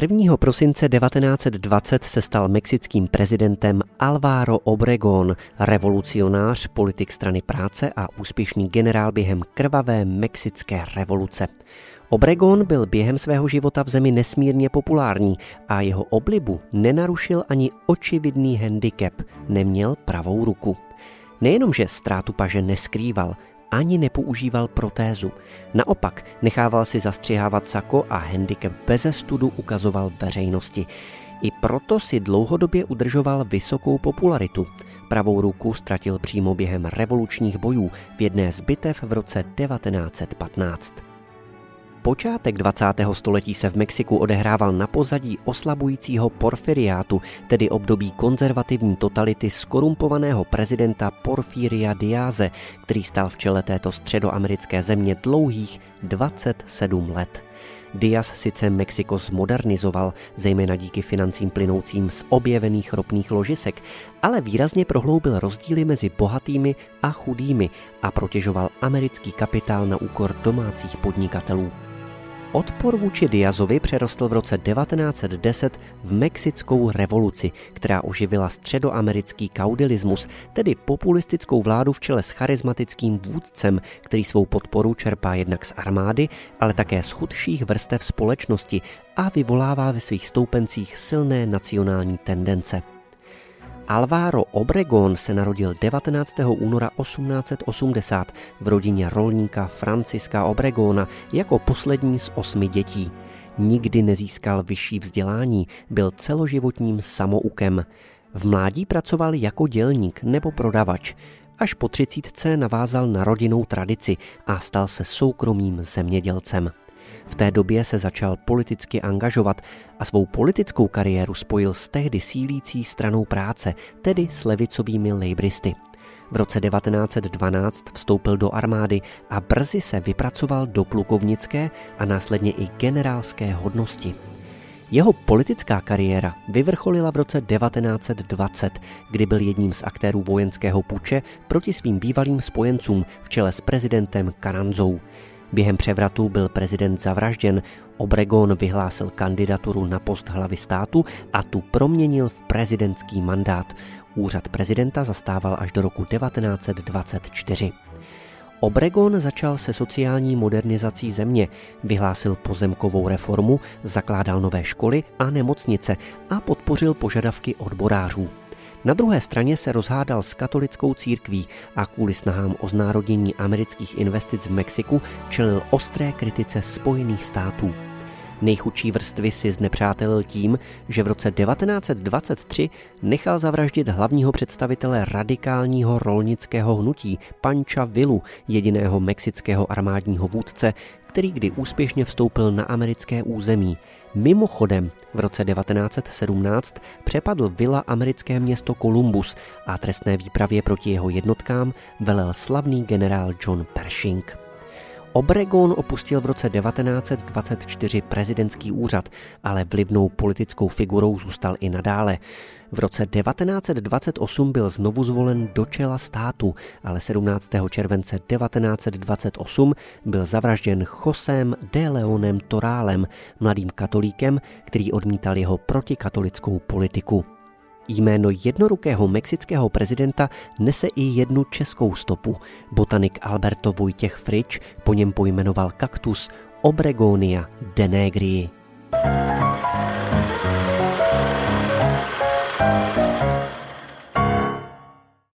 1. prosince 1920 se stal mexickým prezidentem Alvaro Obregón, revolucionář, politik strany práce a úspěšný generál během krvavé mexické revoluce. Obregón byl během svého života v zemi nesmírně populární a jeho oblibu nenarušil ani očividný handicap, neměl pravou ruku. Nejenom, že ztrátu paže neskrýval, ani nepoužíval protézu. Naopak nechával si zastřihávat sako a handicap bez studu ukazoval veřejnosti. I proto si dlouhodobě udržoval vysokou popularitu. Pravou ruku ztratil přímo během revolučních bojů v jedné z bitev v roce 1915. Počátek 20. století se v Mexiku odehrával na pozadí oslabujícího porfiriátu, tedy období konzervativní totality skorumpovaného prezidenta Porfiria Diáze, který stál v čele této středoamerické země dlouhých 27 let. Diaz sice Mexiko zmodernizoval, zejména díky financím plynoucím z objevených ropných ložisek, ale výrazně prohloubil rozdíly mezi bohatými a chudými a protěžoval americký kapitál na úkor domácích podnikatelů. Odpor vůči Diazovi přerostl v roce 1910 v Mexickou revoluci, která oživila středoamerický kaudilismus, tedy populistickou vládu v čele s charismatickým vůdcem, který svou podporu čerpá jednak z armády, ale také z chudších vrstev společnosti a vyvolává ve svých stoupencích silné nacionální tendence. Alvaro Obregón se narodil 19. února 1880 v rodině rolníka Franciska Obregóna jako poslední z osmi dětí. Nikdy nezískal vyšší vzdělání, byl celoživotním samoukem. V mládí pracoval jako dělník nebo prodavač. Až po třicítce navázal na rodinnou tradici a stal se soukromým zemědělcem. V té době se začal politicky angažovat a svou politickou kariéru spojil s tehdy sílící stranou práce, tedy s levicovými lejbristy. V roce 1912 vstoupil do armády a brzy se vypracoval do plukovnické a následně i generálské hodnosti. Jeho politická kariéra vyvrcholila v roce 1920, kdy byl jedním z aktérů vojenského puče proti svým bývalým spojencům v čele s prezidentem Karanzou. Během převratu byl prezident zavražděn, Obregon vyhlásil kandidaturu na post hlavy státu a tu proměnil v prezidentský mandát. Úřad prezidenta zastával až do roku 1924. Obregon začal se sociální modernizací země, vyhlásil pozemkovou reformu, zakládal nové školy a nemocnice a podpořil požadavky odborářů. Na druhé straně se rozhádal s katolickou církví a kvůli snahám o znárodnění amerických investic v Mexiku čelil ostré kritice Spojených států. Nejchudší vrstvy si znepřátelil tím, že v roce 1923 nechal zavraždit hlavního představitele radikálního rolnického hnutí Pancha Vilu, jediného mexického armádního vůdce, který kdy úspěšně vstoupil na americké území. Mimochodem, v roce 1917 přepadl vila americké město Columbus a trestné výpravě proti jeho jednotkám velel slavný generál John Pershing. Obregon opustil v roce 1924 prezidentský úřad, ale vlivnou politickou figurou zůstal i nadále. V roce 1928 byl znovu zvolen do čela státu, ale 17. července 1928 byl zavražděn Josem de Leonem Torálem, mladým katolíkem, který odmítal jeho protikatolickou politiku. Jméno jednorukého mexického prezidenta nese i jednu českou stopu. Botanik Alberto Vojtěch Frič po něm pojmenoval kaktus Obregonia denegrii.